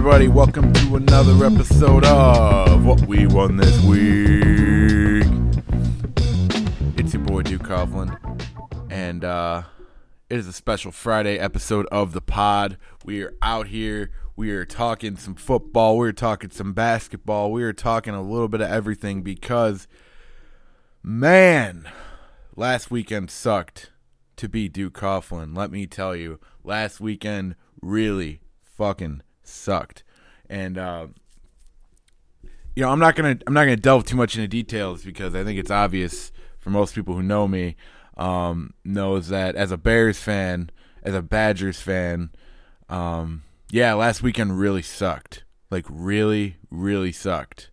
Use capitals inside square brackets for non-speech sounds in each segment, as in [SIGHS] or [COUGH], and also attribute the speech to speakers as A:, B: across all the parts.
A: everybody? Welcome to another episode of What We Won This Week. It's your boy Duke Coughlin, and uh, it is a special Friday episode of the pod. We are out here. We are talking some football. We are talking some basketball. We are talking a little bit of everything because, man, last weekend sucked to be Duke Coughlin. Let me tell you, last weekend really fucking sucked. And uh, you know, I'm not gonna I'm not gonna delve too much into details because I think it's obvious for most people who know me um, knows that as a Bears fan, as a Badgers fan, um, yeah, last weekend really sucked. Like really, really sucked.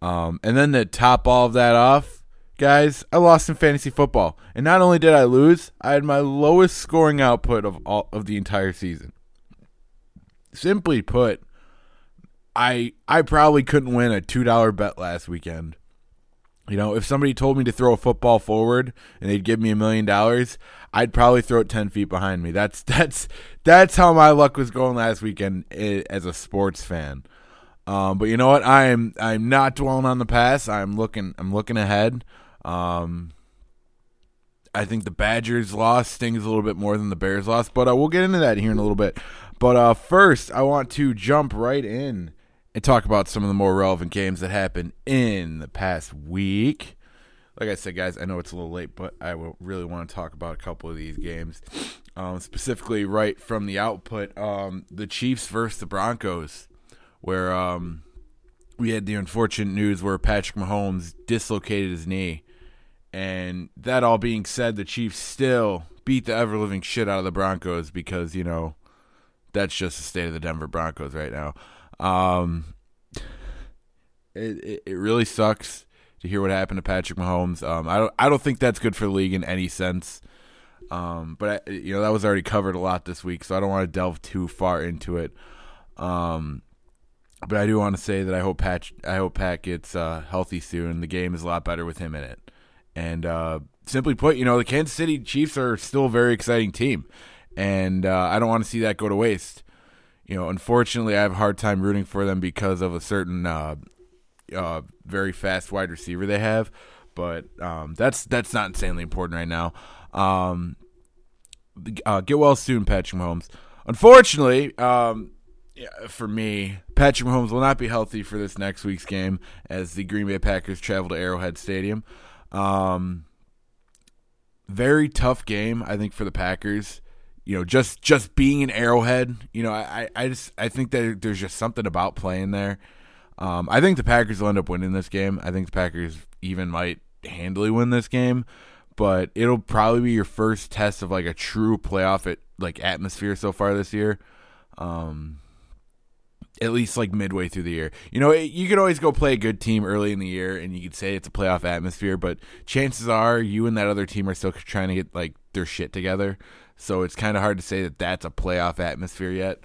A: Um, and then to top all of that off, guys, I lost in fantasy football. And not only did I lose, I had my lowest scoring output of all of the entire season. Simply put, I I probably couldn't win a two dollar bet last weekend. You know, if somebody told me to throw a football forward and they'd give me a million dollars, I'd probably throw it ten feet behind me. That's [LAUGHS] that's that's how my luck was going last weekend as a sports fan. Um, but you know what? I'm I'm not dwelling on the past. I'm looking I'm looking ahead. Um, I think the Badgers loss stings a little bit more than the Bears loss, but uh, we'll get into that here in a little bit. But uh, first, I want to jump right in and talk about some of the more relevant games that happened in the past week. Like I said, guys, I know it's a little late, but I really want to talk about a couple of these games. Um, specifically, right from the output, um, the Chiefs versus the Broncos, where um, we had the unfortunate news where Patrick Mahomes dislocated his knee. And that all being said, the Chiefs still beat the ever living shit out of the Broncos because, you know, that's just the state of the Denver Broncos right now. Um, it, it, it really sucks to hear what happened to Patrick Mahomes. Um, I don't I don't think that's good for the league in any sense. Um, but I, you know that was already covered a lot this week, so I don't want to delve too far into it. Um, but I do want to say that I hope Pat I hope Pat gets uh, healthy soon. The game is a lot better with him in it. And uh, simply put, you know the Kansas City Chiefs are still a very exciting team, and uh, I don't want to see that go to waste you know, unfortunately, I have a hard time rooting for them because of a certain uh, uh, very fast wide receiver they have. But um, that's that's not insanely important right now. Um, uh, get well soon, Patrick Mahomes. Unfortunately, um, yeah, for me, Patrick Mahomes will not be healthy for this next week's game as the Green Bay Packers travel to Arrowhead Stadium. Um, very tough game, I think, for the Packers you know, just just being an Arrowhead, you know, I I just I think that there's just something about playing there. Um, I think the Packers will end up winning this game. I think the Packers even might handily win this game, but it'll probably be your first test of like a true playoff at, like atmosphere so far this year. Um, at least like midway through the year. You know, you could always go play a good team early in the year and you could say it's a playoff atmosphere, but chances are you and that other team are still trying to get like their shit together. So it's kind of hard to say that that's a playoff atmosphere yet.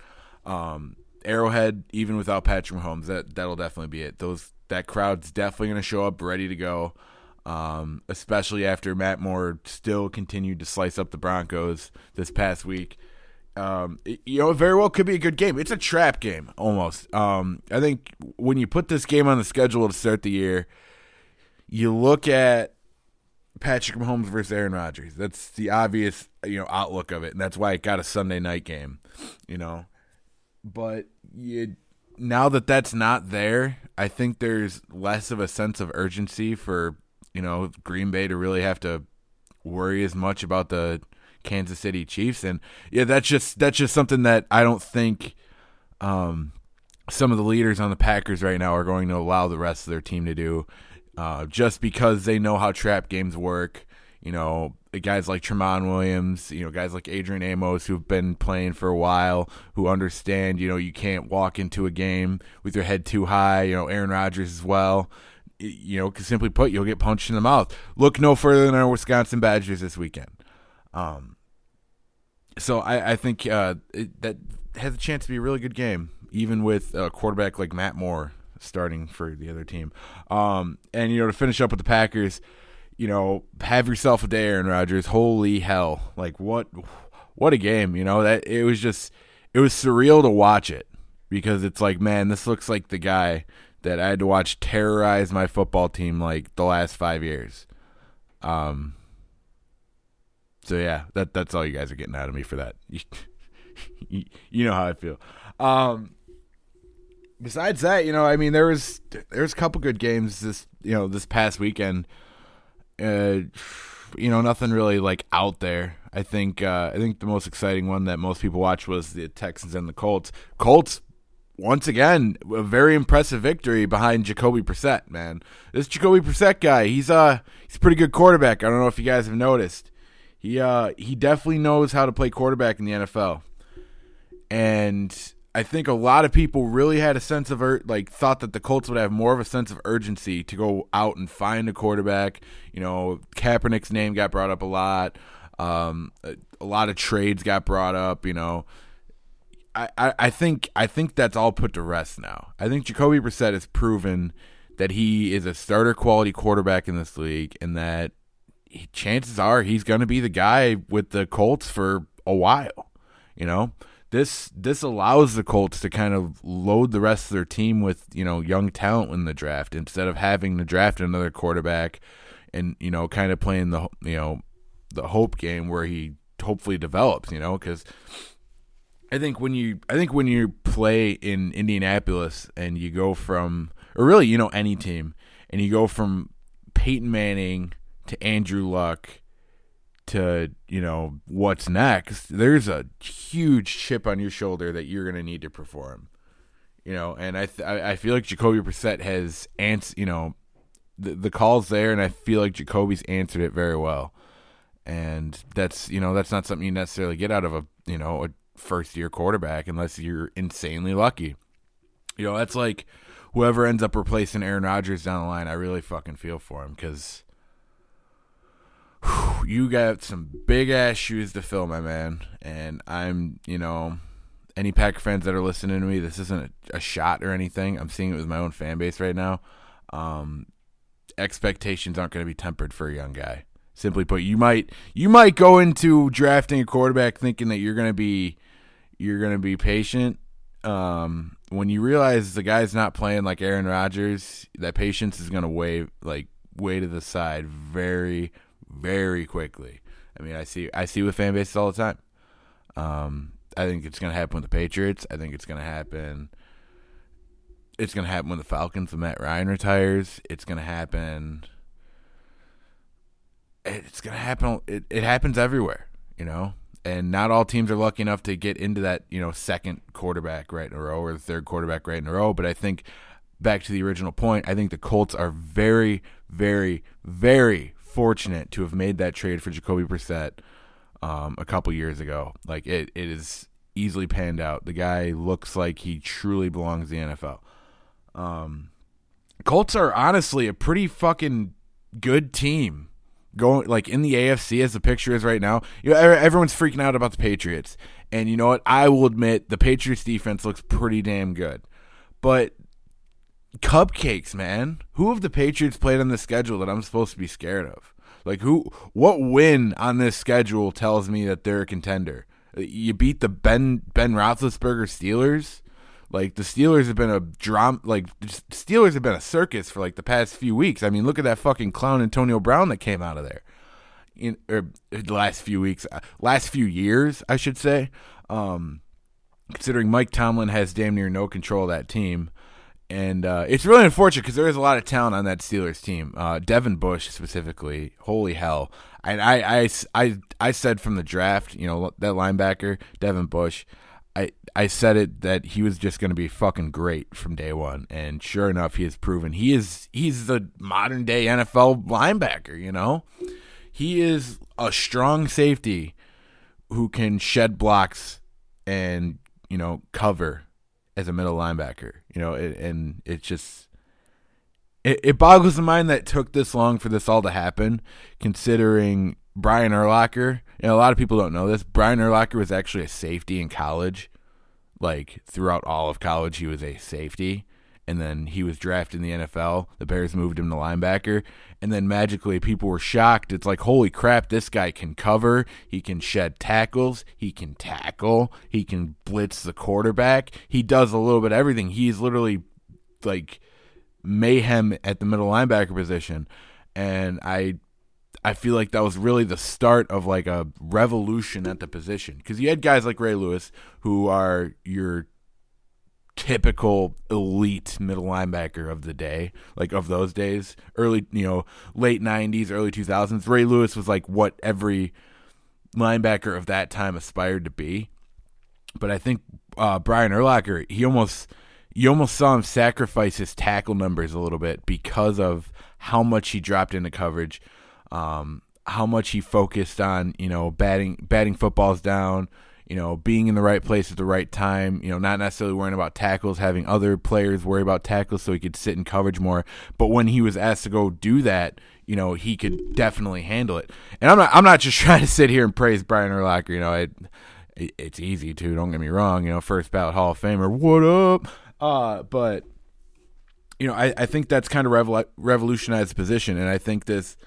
A: Um, Arrowhead, even without Patrick Mahomes, that that'll definitely be it. Those that crowd's definitely going to show up ready to go. Um, especially after Matt Moore still continued to slice up the Broncos this past week. Um, you know, it very well could be a good game. It's a trap game almost. Um, I think when you put this game on the schedule to start the year, you look at Patrick Mahomes versus Aaron Rodgers. That's the obvious, you know, outlook of it, and that's why it got a Sunday night game, you know. But you now that that's not there, I think there's less of a sense of urgency for, you know, Green Bay to really have to worry as much about the Kansas City Chiefs and yeah, that's just that's just something that I don't think um some of the leaders on the Packers right now are going to allow the rest of their team to do uh, just because they know how trap games work. You know, guys like Tramon Williams, you know, guys like Adrian Amos who've been playing for a while, who understand, you know, you can't walk into a game with your head too high. You know, Aaron Rodgers as well. You know, simply put, you'll get punched in the mouth. Look no further than our Wisconsin Badgers this weekend. Um, so I, I think uh, it, that has a chance to be a really good game, even with a quarterback like Matt Moore starting for the other team. Um, and you know, to finish up with the Packers, you know, have yourself a day, Aaron Rodgers. Holy hell! Like what? What a game! You know that it was just it was surreal to watch it. because it's like, man, this looks like the guy that I had to watch terrorize my football team like the last five years. Um. So yeah, that that's all you guys are getting out of me for that. [LAUGHS] You, you know how I feel. Um. Besides that, you know, I mean, there was there was a couple good games this you know this past weekend. Uh, you know, nothing really like out there. I think uh, I think the most exciting one that most people watched was the Texans and the Colts. Colts once again a very impressive victory behind Jacoby Brissett. Man, this Jacoby Brissett guy, he's uh he's a pretty good quarterback. I don't know if you guys have noticed. He uh he definitely knows how to play quarterback in the NFL, and I think a lot of people really had a sense of ur- like thought that the Colts would have more of a sense of urgency to go out and find a quarterback. You know, Kaepernick's name got brought up a lot. Um, a, a lot of trades got brought up. You know, I, I, I think I think that's all put to rest now. I think Jacoby Brissett has proven that he is a starter quality quarterback in this league, and that chances are he's going to be the guy with the Colts for a while. You know, this this allows the Colts to kind of load the rest of their team with you know young talent in the draft instead of having to draft another quarterback and you know kind of playing the you know the hope game where he hopefully develops. You know because. I think when you I think when you play in Indianapolis and you go from or really you know any team and you go from Peyton Manning to Andrew Luck to you know what's next there's a huge chip on your shoulder that you're going to need to perform you know and I th- I feel like Jacoby Brissett has ans you know the the calls there and I feel like Jacoby's answered it very well and that's you know that's not something you necessarily get out of a you know a first year quarterback unless you're insanely lucky. You know, that's like whoever ends up replacing Aaron Rodgers down the line. I really fucking feel for him because you got some big ass shoes to fill, my man. And I'm, you know, any Packer fans that are listening to me, this isn't a, a shot or anything. I'm seeing it with my own fan base right now. Um, expectations aren't going to be tempered for a young guy. Simply put, you might you might go into drafting a quarterback thinking that you're going to be you're going to be patient. Um, when you realize the guy's not playing like Aaron Rodgers, that patience is going to weigh like way to the side very, very quickly. I mean, I see I see with fan bases all the time. Um, I think it's going to happen with the Patriots. I think it's going to happen. It's going to happen when the Falcons when Matt Ryan retires. It's going to happen. It's going to happen. It, it happens everywhere, you know and not all teams are lucky enough to get into that you know second quarterback right in a row or the third quarterback right in a row. But I think back to the original point, I think the Colts are very, very, very fortunate to have made that trade for Jacoby Brissett um, a couple years ago. Like it, it is easily panned out. The guy looks like he truly belongs in the NFL. Um, Colts are honestly a pretty fucking good team going like in the AFC as the picture is right now, you know, everyone's freaking out about the Patriots. And you know what? I will admit the Patriots defense looks pretty damn good. But cupcakes, man. Who of the Patriots played on the schedule that I'm supposed to be scared of? Like who what win on this schedule tells me that they're a contender? You beat the Ben Ben Roethlisberger Steelers. Like the Steelers have been a drum, like Steelers have been a circus for like the past few weeks. I mean, look at that fucking clown Antonio Brown that came out of there. In or the last few weeks, uh, last few years, I should say. Um, considering Mike Tomlin has damn near no control of that team, and uh, it's really unfortunate because there is a lot of talent on that Steelers team. Uh, Devin Bush specifically, holy hell! I, I, I, I, I said from the draft, you know, that linebacker Devin Bush. I I said it that he was just going to be fucking great from day one, and sure enough, he has proven he is he's the modern day NFL linebacker. You know, he is a strong safety who can shed blocks and you know cover as a middle linebacker. You know, it, and it just it, it boggles the mind that it took this long for this all to happen, considering Brian Urlacher. You know, a lot of people don't know this. Brian Urlacher was actually a safety in college. Like throughout all of college, he was a safety, and then he was drafted in the NFL. The Bears moved him to linebacker, and then magically people were shocked. It's like, holy crap, this guy can cover, he can shed tackles, he can tackle, he can blitz the quarterback. He does a little bit of everything. He's literally like mayhem at the middle linebacker position, and I I feel like that was really the start of like a revolution at the position because you had guys like Ray Lewis who are your typical elite middle linebacker of the day, like of those days, early, you know, late 90s, early 2000s. Ray Lewis was like what every linebacker of that time aspired to be. But I think uh, Brian Urlacher, he almost you almost saw him sacrifice his tackle numbers a little bit because of how much he dropped into coverage, um, how much he focused on, you know, batting batting footballs down, you know, being in the right place at the right time, you know, not necessarily worrying about tackles, having other players worry about tackles so he could sit in coverage more. But when he was asked to go do that, you know, he could definitely handle it. And I'm not I'm not just [LAUGHS] trying to sit here and praise Brian Urlacher, you know, it, it it's easy to, don't get me wrong, you know, first ballot Hall of Famer, what up? Uh, but you know, I, I think that's kind of revol- revolutionized the position, and I think this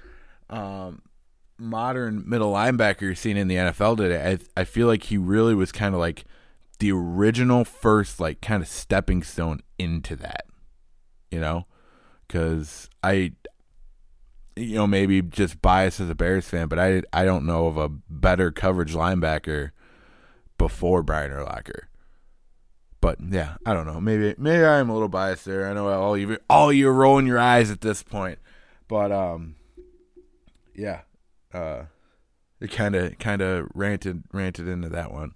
A: um, modern middle linebacker you're seeing in the NFL today, I I feel like he really was kind of like the original first like kind of stepping stone into that, you know, because I, you know, maybe just biased as a Bears fan, but I I don't know of a better coverage linebacker before Brian Urlacher. But yeah, I don't know. Maybe maybe I'm a little biased there. I know all you all you're rolling your eyes at this point, but um, yeah, uh, it kind of kind of ranted ranted into that one.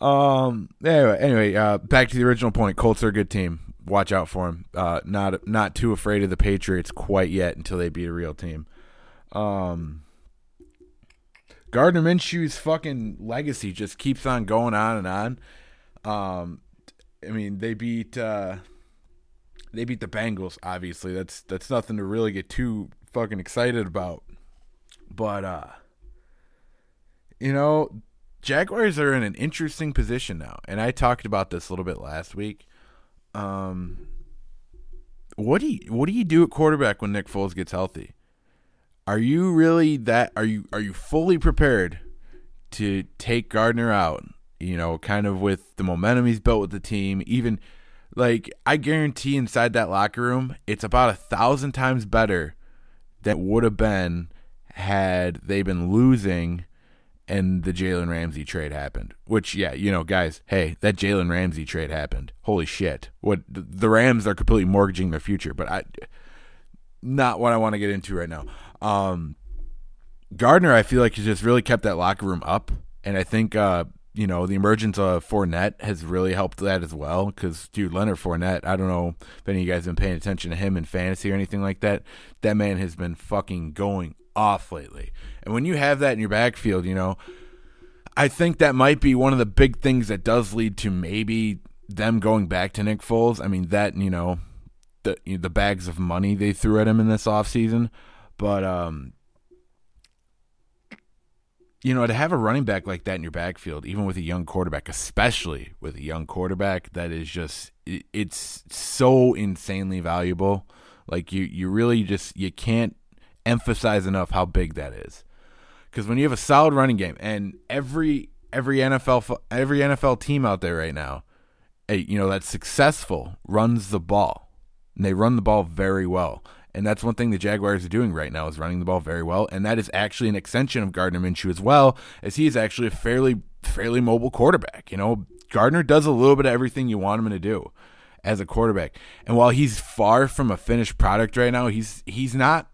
A: Um. Anyway, anyway, uh, back to the original point. Colts are a good team. Watch out for them. Uh, not not too afraid of the Patriots quite yet until they beat a real team. Um. Gardner Minshew's fucking legacy just keeps on going on and on. Um, I mean, they beat uh, they beat the Bengals. Obviously, that's that's nothing to really get too fucking excited about. But uh, you know, Jaguars are in an interesting position now, and I talked about this a little bit last week. Um, what do you what do you do at quarterback when Nick Foles gets healthy? Are you really that? Are you are you fully prepared to take Gardner out you know, kind of with the momentum he's built with the team. Even like I guarantee inside that locker room, it's about a thousand times better than it would have been had they been losing and the Jalen Ramsey trade happened. Which, yeah, you know, guys, hey, that Jalen Ramsey trade happened. Holy shit! What the Rams are completely mortgaging their future, but I, not what I want to get into right now. Um, Gardner, I feel like has just really kept that locker room up, and I think uh, you know, the emergence of Fournette has really helped that as well. Because, dude, Leonard Fournette, I don't know if any of you guys have been paying attention to him in fantasy or anything like that. That man has been fucking going off lately. And when you have that in your backfield, you know, I think that might be one of the big things that does lead to maybe them going back to Nick Foles. I mean, that, you know, the, the bags of money they threw at him in this offseason. But, um, you know, to have a running back like that in your backfield, even with a young quarterback, especially with a young quarterback, that is just it's so insanely valuable. Like you, you really just you can't emphasize enough how big that is. Because when you have a solid running game, and every every NFL every NFL team out there right now, eh, you know that's successful runs the ball, and they run the ball very well. And that's one thing the Jaguars are doing right now is running the ball very well, and that is actually an extension of Gardner Minshew as well, as he is actually a fairly fairly mobile quarterback. You know, Gardner does a little bit of everything you want him to do as a quarterback. And while he's far from a finished product right now, he's he's not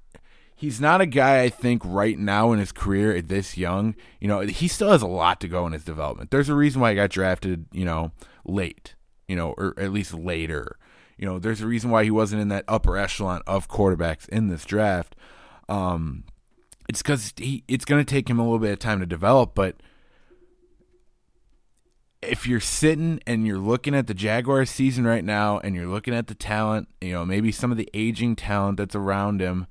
A: he's not a guy I think right now in his career at this young. You know, he still has a lot to go in his development. There's a reason why he got drafted, you know, late, you know, or at least later you know, there's a reason why he wasn't in that upper echelon of quarterbacks in this draft. Um, it's because he it's going to take him a little bit of time to develop, but if you're sitting and you're looking at the Jaguars season right now and you're looking at the talent, you know, maybe some of the aging talent that's around him,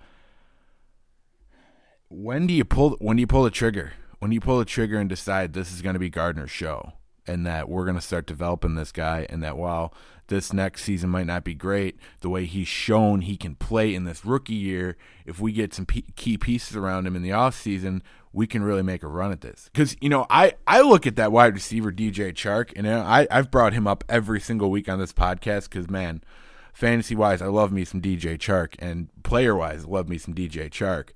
A: when do you pull when do you pull the trigger? When do you pull the trigger and decide this is going to be Gardner's show and that we're going to start developing this guy and that while this next season might not be great. The way he's shown he can play in this rookie year, if we get some p- key pieces around him in the offseason, we can really make a run at this. Because, you know, I, I look at that wide receiver, DJ Chark, and I, I've brought him up every single week on this podcast because, man, fantasy wise, I love me some DJ Chark, and player wise, I love me some DJ Chark.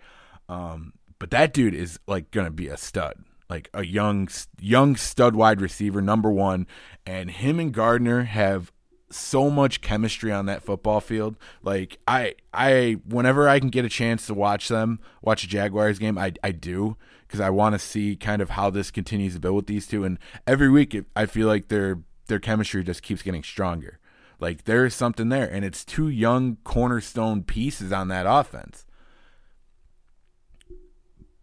A: Um, but that dude is like going to be a stud like a young young stud wide receiver number 1 and him and Gardner have so much chemistry on that football field. Like I I whenever I can get a chance to watch them, watch a Jaguars game, I I do because I want to see kind of how this continues to build with these two and every week it, I feel like their their chemistry just keeps getting stronger. Like there's something there and it's two young cornerstone pieces on that offense.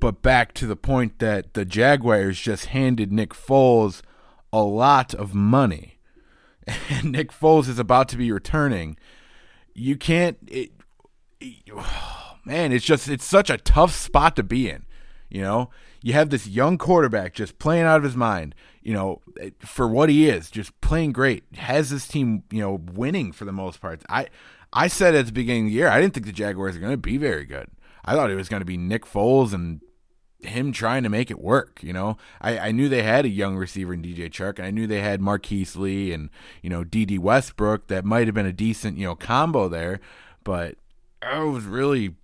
A: But back to the point that the Jaguars just handed Nick Foles a lot of money [LAUGHS] and Nick Foles is about to be returning, you can't. It, it, [SIGHS] oh, man, it's just it's such a tough spot to be in. You know, you have this young quarterback just playing out of his mind. You know, for what he is, just playing great. Has this team, you know, winning for the most part. I I said at the beginning of the year, I didn't think the Jaguars are going to be very good. I thought it was going to be Nick Foles and him trying to make it work. You know, I, I knew they had a young receiver in DJ Chark, and I knew they had Marquise Lee and you know Dede Westbrook. That might have been a decent you know combo there, but I was really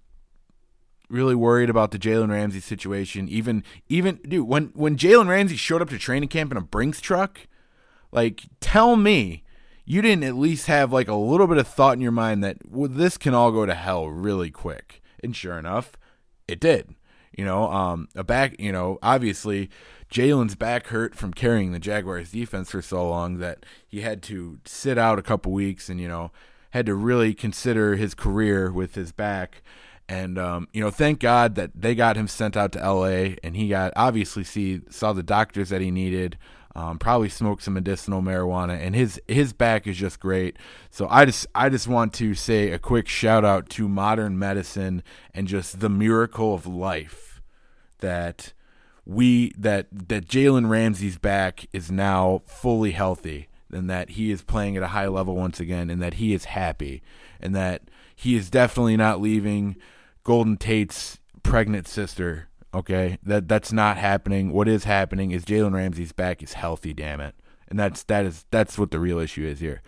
A: really worried about the Jalen Ramsey situation. Even even dude, when when Jalen Ramsey showed up to training camp in a Brinks truck, like tell me you didn't at least have like a little bit of thought in your mind that well, this can all go to hell really quick. And sure enough, it did. You know, um, a back. You know, obviously, Jalen's back hurt from carrying the Jaguars defense for so long that he had to sit out a couple weeks, and you know, had to really consider his career with his back. And um, you know, thank God that they got him sent out to L.A. and he got obviously see saw the doctors that he needed. Um, probably smoked some medicinal marijuana, and his his back is just great. So I just I just want to say a quick shout out to modern medicine and just the miracle of life that we that that Jalen Ramsey's back is now fully healthy and that he is playing at a high level once again and that he is happy and that he is definitely not leaving Golden Tate's pregnant sister. Okay, that that's not happening. What is happening is Jalen Ramsey's back is healthy. Damn it, and that's that is that's what the real issue is here.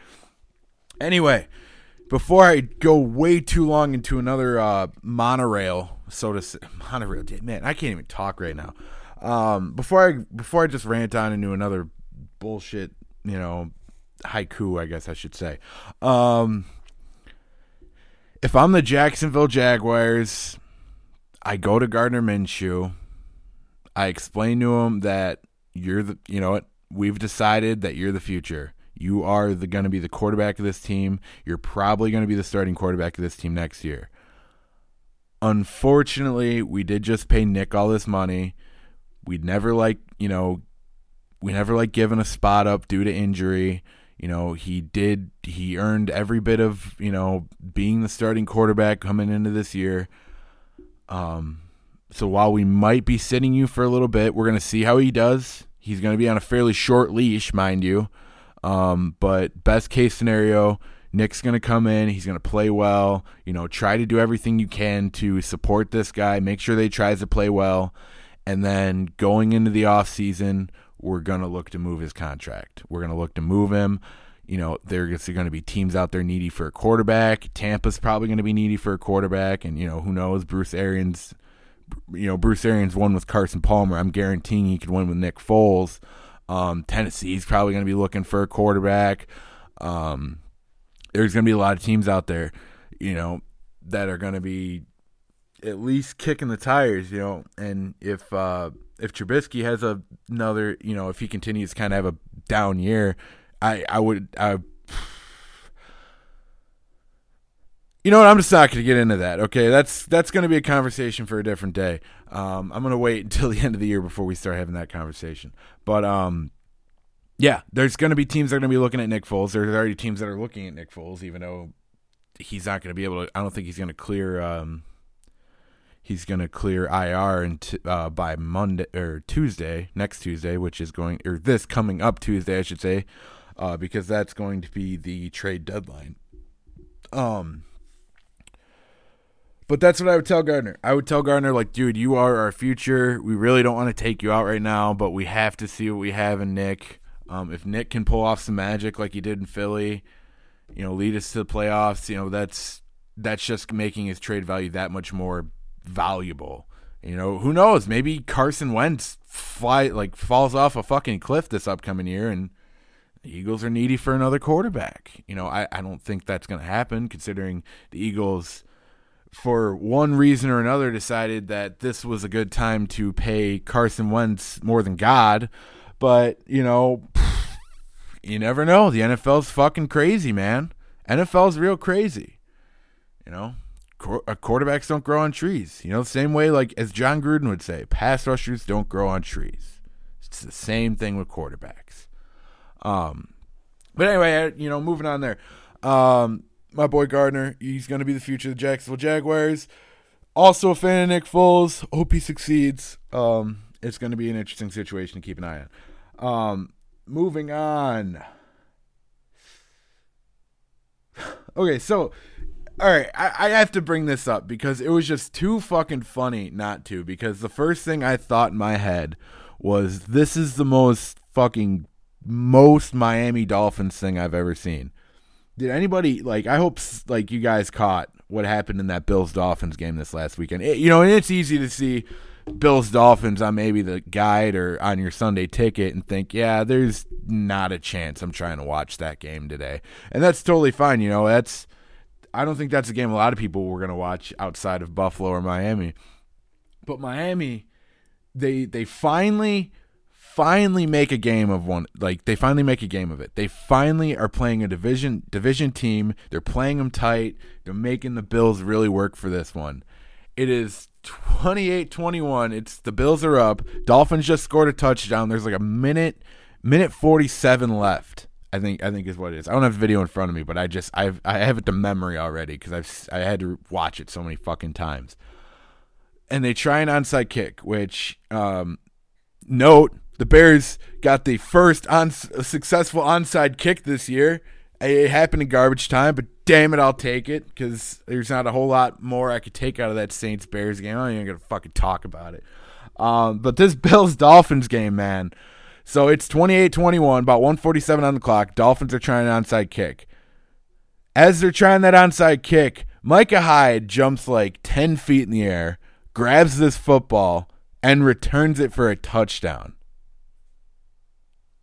A: Anyway, before I go way too long into another uh, monorail, so to say, monorail, man, I can't even talk right now. Um, before I before I just rant on into another bullshit, you know, haiku, I guess I should say. Um, if I'm the Jacksonville Jaguars, I go to Gardner Minshew. I explain to him that you're the, you know what, we've decided that you're the future. You are the going to be the quarterback of this team. You're probably going to be the starting quarterback of this team next year. Unfortunately, we did just pay Nick all this money. We'd never like, you know, we never like giving a spot up due to injury. You know, he did he earned every bit of, you know, being the starting quarterback coming into this year. Um so while we might be sitting you for a little bit, we're going to see how he does. He's going to be on a fairly short leash, mind you. Um, but best case scenario, Nick's going to come in. He's going to play well. You know, try to do everything you can to support this guy. Make sure they he tries to play well. And then going into the off season, we're going to look to move his contract. We're going to look to move him. You know, there's going to be teams out there needy for a quarterback. Tampa's probably going to be needy for a quarterback. And, you know, who knows? Bruce Arians, you know, Bruce Arians won with Carson Palmer. I'm guaranteeing he could win with Nick Foles. Um, Tennessee's probably going to be looking for a quarterback. Um, there's going to be a lot of teams out there, you know, that are going to be at least kicking the tires, you know. And if uh, if Trubisky has a, another, you know, if he continues to kind of have a down year, I I would I You know what? I'm just not going to get into that. Okay, that's that's going to be a conversation for a different day. Um, I'm going to wait [LAUGHS] until the end of the year before we start having that conversation. But um, yeah, there's going to be teams that are going to be looking at Nick Foles. There's already teams that are looking at Nick Foles, even though he's not going to be able to. I don't think he's going to clear. Um, he's going to clear IR and uh, by Monday or Tuesday, next Tuesday, which is going or this coming up Tuesday, I should say. uh, because that's going to be the trade deadline. Um, but that's what I would tell Gardner. I would tell Gardner, like, dude, you are our future. We really don't want to take you out right now, but we have to see what we have in Nick. Um, if Nick can pull off some magic like he did in Philly, you know, lead us to the playoffs, you know, that's that's just making his trade value that much more valuable. You know, who knows? Maybe Carson Wentz fly like falls off a fucking cliff this upcoming year and the Eagles are needy for another quarterback. You know, I, I don't think that's gonna happen considering the Eagles for one reason or another decided that this was a good time to pay Carson Wentz more than God. But, you know, you never know. The NFL's fucking crazy, man. NFL's real crazy. You know, uh, quarterbacks don't grow on trees. You know, the same way, like as Jon Gruden would say, pass rushers don't grow on trees. It's the same thing with quarterbacks. Um, but anyway, you know, moving on there. Um, my boy Gardner, he's going to be the future of the Jacksonville Jaguars. Also a fan of Nick Foles. Hope he succeeds. Um, it's going to be an interesting situation to keep an eye on. Um, moving on. [SIGHS] Okay, so all right, I, I, have to bring this up because it was just too fucking funny not to. Because the first thing I thought in my head was this is the most fucking most Miami Dolphins thing I've ever seen. Did anybody like? I hope like you guys caught what happened in that Bills Dolphins game this last weekend. It, you know, and it's easy to see Bills Dolphins on maybe the guide or on your Sunday ticket and think, yeah, there's not a chance I'm trying to watch that game today, and that's totally fine. You know, that's I don't think that's a game a lot of people were going to watch outside of Buffalo or Miami. But Miami, they they finally finally make a game of one like they finally make a game of it. They finally are playing a division division team. They're playing them tight. They're making the Bills really work for this one. It is 28-21. It's the Bills are up. Dolphins just scored a touchdown. There's like a minute minute 47 left I think I think is what it is. I don't have the video in front of me, but I just I've I have it to memory already because I've I had to watch it so many fucking times. And they try an onside kick, which um, note the Bears got the first on successful onside kick this year. It happened in garbage time, but damn it, I'll take it because there's not a whole lot more I could take out of that Saints Bears game. I'm not even gonna fucking talk about it. Um, but this [LAUGHS] Bills Dolphins game, man so it's 28 21, about 147 on the clock. Dolphins are trying an onside kick. As they're trying that onside kick, Micah Hyde jumps like 10 feet in the air, grabs this football, and returns it for a touchdown.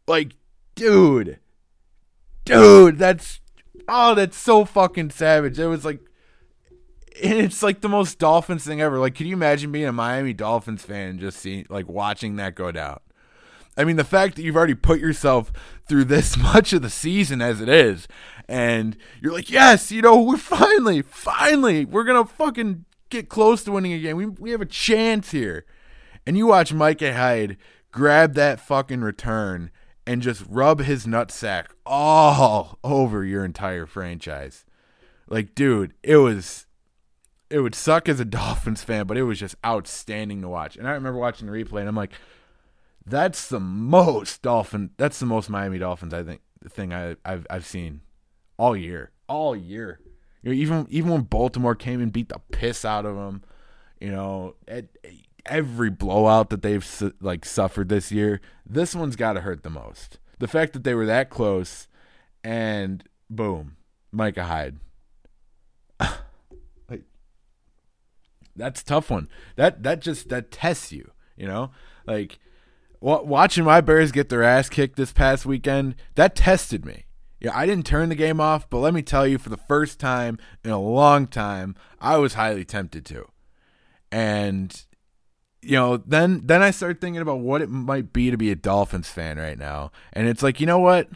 A: Like, dude. Dude, that's. Oh, that's so fucking savage. It was like. And it's like the most Dolphins thing ever. Like, can you imagine being a Miami Dolphins fan just seeing, like, watching that go down? I mean, the fact that you've already put yourself through this [LAUGHS] much of the season as it is, and you're like, yes, you know, we're finally, finally, we're gonna fucking get close to winning a game. We we have a chance here. And you watch Micah Hyde grab that fucking return and just rub his nutsack all over your entire franchise. Like, dude, it was it would suck as a [LAUGHS] Dolphins fan, but it was just outstanding to watch. And I remember watching the replay and I'm like, that's the most Dolphin. That's the most Miami Dolphins. I think thing I, have I've seen all year, all year. You know, even even when Baltimore came and beat the piss out of them, you know, at, every blowout that they've like suffered this year, this one's got to hurt the most. The fact that they were that close, and boom, Micah Hyde. [SIGHS] like, that's tough one. That that just that tests you. You know, like watching my Bears get their ass kicked this past weekend, that tested me. Yeah, I didn't turn the game off, but let me tell you, for the first time in a long time, I was highly tempted to. And you know, then then I started thinking about what it might be to be a Dolphins fan right now, and it's like, you know what?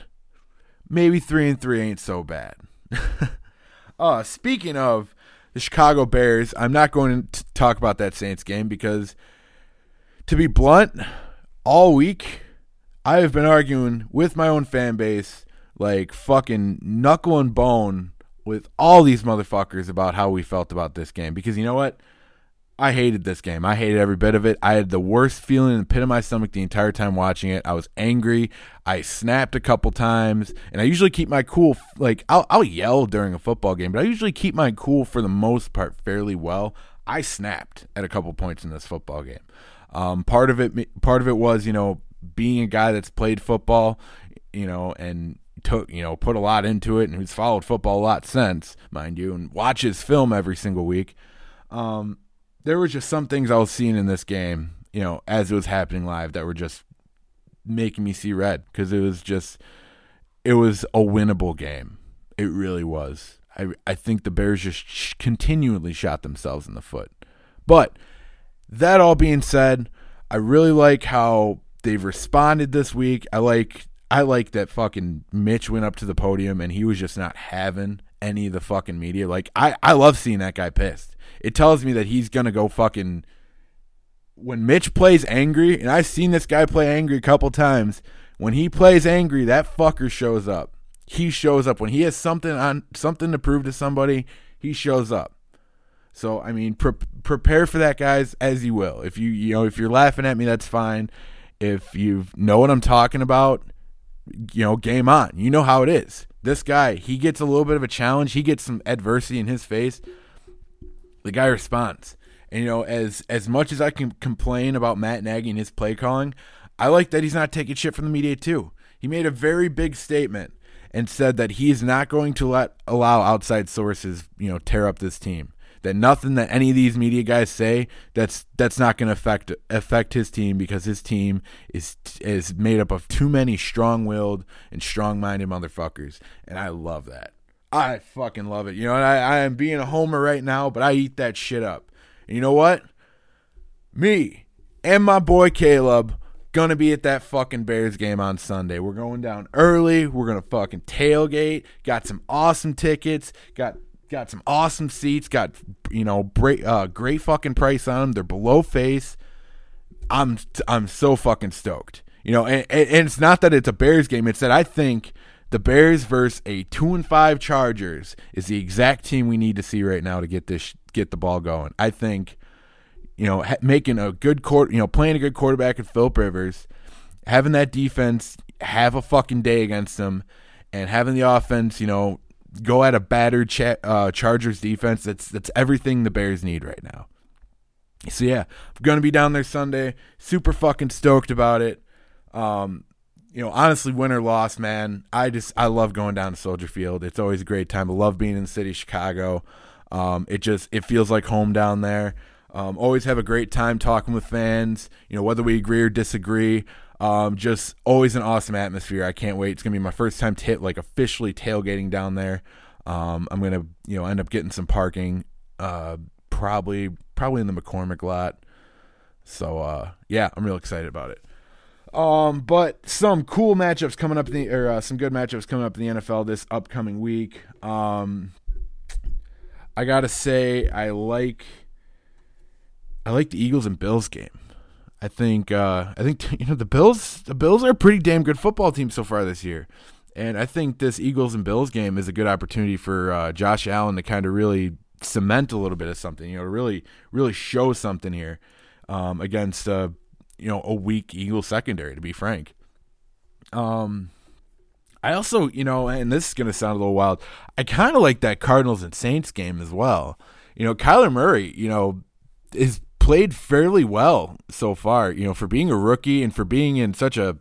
A: Maybe three and three ain't so bad. [LAUGHS] uh, speaking of the Chicago Bears, I'm not going to talk about that Saints game because, to be blunt, all week, I have been arguing with my own fan base, like fucking knuckle and bone with all these motherfuckers about how we felt about this game. Because you know what? I hated this game. I hated every bit of it. I had the worst feeling in the pit of my stomach the entire time watching it. I was angry. I snapped a couple times, and I usually keep my cool. Like I'll, I'll yell during a football game, but I usually keep my cool for the most part fairly well. I snapped at a couple points in this football game. Um, part of it, part of it was you know being a guy that's played football, you know, and took you know put a lot into it, and who's followed football a lot since, mind you, and watches film every single week. Um, there was just some things I was seeing in this game, you know, as it was happening live that were just making me see red because it was just it was a winnable game. It really was. I I think the Bears just sh- continually shot themselves in the foot. But that all being said, I really like how they've responded this week. I like I like that fucking Mitch went up to the podium and he was just not having any of the fucking media. Like I I love seeing that guy pissed it tells me that he's gonna go fucking. When Mitch plays angry, and I've seen this guy play angry a couple times. When he plays angry, that fucker shows up. He shows up when he has something on something to prove to somebody. He shows up. So I mean, pre- prepare for that, guys, as you will. If you you know if you're laughing at me, that's fine. If you know what I'm talking about, you know, game on. You know how it is. This guy, he gets a little bit of a challenge. He gets some adversity in his face the guy responds. And you know, as as much as I can complain about Matt Nagy and his play calling, I like that he's not taking shit from the media too. He made a very big statement and said that he is not going to let allow outside sources, you know, tear up this team. That nothing that any of these media guys say that's that's not going to affect affect his team because his team is is made up of too many strong-willed and strong-minded motherfuckers, and I love that. I fucking love it. You know, I, I am being a homer right now, but I eat that shit up. And you know what? Me and my boy Caleb gonna be at that fucking Bears game on Sunday. We're going down early. We're gonna fucking tailgate. Got some awesome tickets. Got got some awesome seats. Got you know great uh, great fucking price on them. They're below face. I'm I'm so fucking stoked. You know, and, and it's not that it's a Bears game. It's that I think the Bears versus a two and five Chargers is the exact team we need to see right now to get this get the ball going. I think, you know, making a good court, you know, playing a good quarterback at Philip Rivers, having that defense have a fucking day against them, and having the offense, you know, go at a battered cha- uh, Chargers defense. That's that's everything the Bears need right now. So yeah, I'm gonna be down there Sunday. Super fucking stoked about it. Um, you know, honestly, win or loss, man, I just I love going down to Soldier Field. It's always a great time. I love being in the city of Chicago. Um, it just it feels like home down there. Um, always have a great time talking with fans. You know, whether we agree or disagree. Um, just always an awesome atmosphere. I can't wait. It's gonna be my first time to like officially tailgating down there. Um, I'm gonna you know end up getting some parking. Uh, probably probably in the McCormick lot. So uh, yeah, I'm real excited about it. Um, but some cool matchups coming up in the or uh, some good matchups coming up in the NFL this upcoming week. Um, I gotta say I like I like the Eagles and Bills game. I think uh, I think [LAUGHS] you know the Bills the Bills are a pretty damn good football team so far this year. And I think this Eagles and Bills game is a good opportunity for uh, Josh Allen to kind of really cement a little bit of something, you know, really really show something here um, against uh, you know a weak Eagle secondary, to be frank. Um, I also, you know, and this is going to sound a little wild. I kind of like that Cardinals and Saints game as well. You know, Kyler Murray, you know, is played fairly well so far. You know, for being a rookie and for being in such a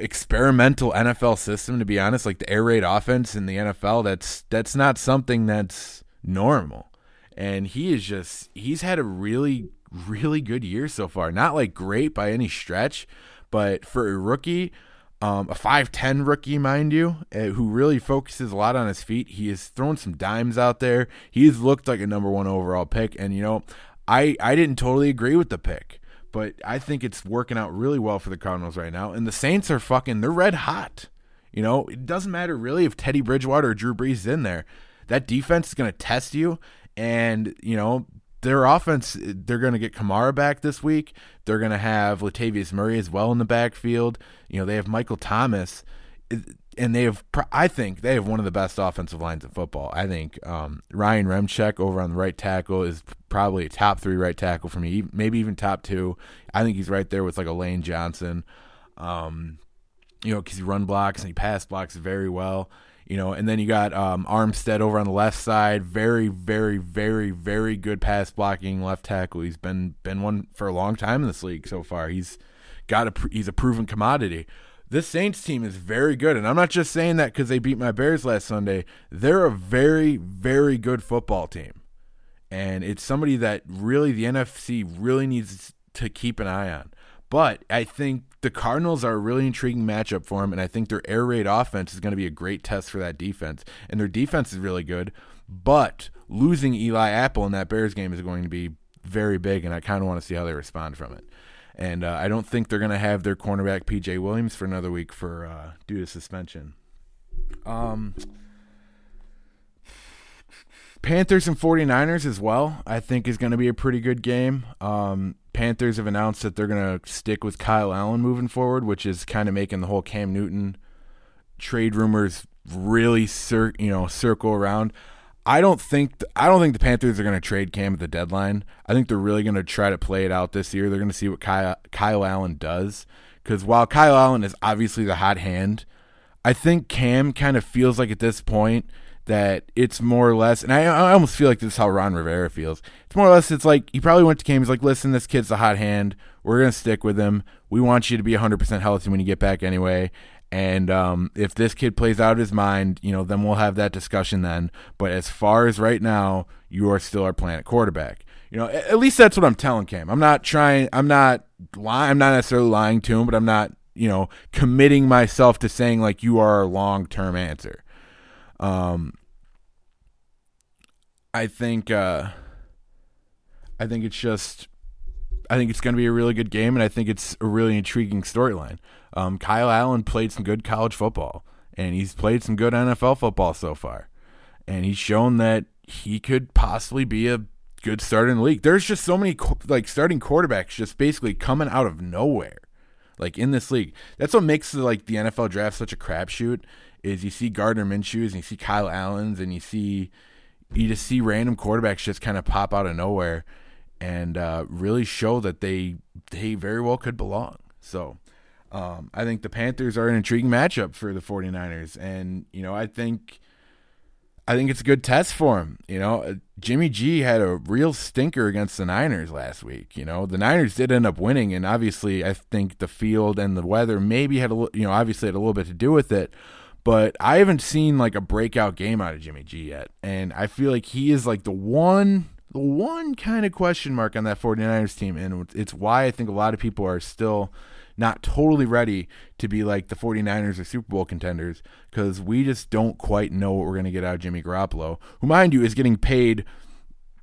A: experimental NFL system. To be honest, like the air raid offense in the NFL, that's that's not something that's normal. And he is just he's had a really really good year so far. Not like great by any stretch, but for a rookie, um, a 5'10 rookie, mind you, uh, who really focuses a lot on his feet, he has thrown some dimes out there. He's looked like a number one overall pick. And, you know, I, I didn't totally agree with the pick, but I think it's working out really well for the Cardinals right now. And the Saints are fucking, they're red hot. You know, it doesn't matter really if Teddy Bridgewater or Drew Brees is in there. That defense is going to test you. And, you know, their offense, they're going to get Kamara back this week. They're going to have Latavius Murray as well in the backfield. You know, they have Michael Thomas. and they have I think they have one of the best offensive lines in football. I think um, Ryan Ramczyk over on the right tackle is probably a top three right tackle for me, maybe even top two. I think he's right there with like a Lane Johnson. Um, you know, because he run blocks and he pass blocks very well. You know, and then you got um, Armstead over on the left side, very, very, very, very good pass blocking left tackle. He's been been one for a long time in this league so far. He's got a he's a proven commodity this Saints team is very good. And I'm not just saying that because they beat my Bears last Sunday. They're a very, very good football team. And it's somebody that really the NFC really needs to keep an eye on. But I think the Cardinals are a really intriguing matchup for them. And I think their air raid offense is going to be a great test for that defense. And their defense is really good. But losing Eli Apple in that Bears game is going to be very big. And I kind of want to see how they respond from it and uh, I don't think they're going to have their cornerback PJ Williams for another week for uh, due to suspension. Um, Panthers and 49ers as well, I think is going to be a pretty good game. Um, Panthers have announced that they're going to stick with Kyle Allen moving forward, which is kind of making the whole Cam Newton trade rumors really cir- you know circle around. I don't think th- I don't think the Panthers are going to trade Cam at the deadline. I think they're really going to try to play it out this year. They're going to see what Kyle, Kyle Allen does because while Kyle Allen is obviously the hot hand, I think Cam kind of feels like at this point that it's more or less, and I, I almost feel like this is how Ron Rivera feels. It's more or less, it's like he probably went to Cam. He's like, "Listen, this kid's a hot hand. We're going to stick with him. We want you to be 100% healthy when you get back anyway." And um, if this kid plays out his mind, you know, then we'll have that discussion then. But as far as right now, you are still our planet quarterback. You know, at least that's what I'm telling Cam. I'm not trying. I'm not lying. I'm not necessarily lying to him, but I'm not, you know, committing myself to saying like you are a long term answer. Um, I think. Uh, I think it's just. I think it's going to be a really good game, and I think it's a really intriguing storyline. Um, Kyle Allen played some good college football, and he's played some good NFL football so far, and he's shown that he could possibly be a good starter in the league. There's just so many like starting quarterbacks just basically coming out of nowhere, like in this league. That's what makes like the NFL draft such a crapshoot. Is you see Gardner Minshew's and you see Kyle Allen's and you see you just see random quarterbacks just kind of pop out of nowhere and uh, really show that they they very well could belong. So um, I think the Panthers are an intriguing matchup for the 49ers. And, you know, I think. I think it's a good test for him. You know, uh, Jimmy G had a real stinker against the Niners last week. You know, the Niners did end up winning, and obviously, I think the field and the weather maybe had a you know obviously had a little bit to do with it. But I haven't seen like a breakout game out of Jimmy G yet, and I feel like he is like the one the one kind of question mark on that 49ers team, and it's why I think a lot of people are still not totally ready to be like the 49ers or Super Bowl contenders because we just don't quite know what we're going to get out of Jimmy Garoppolo, who, mind you, is getting paid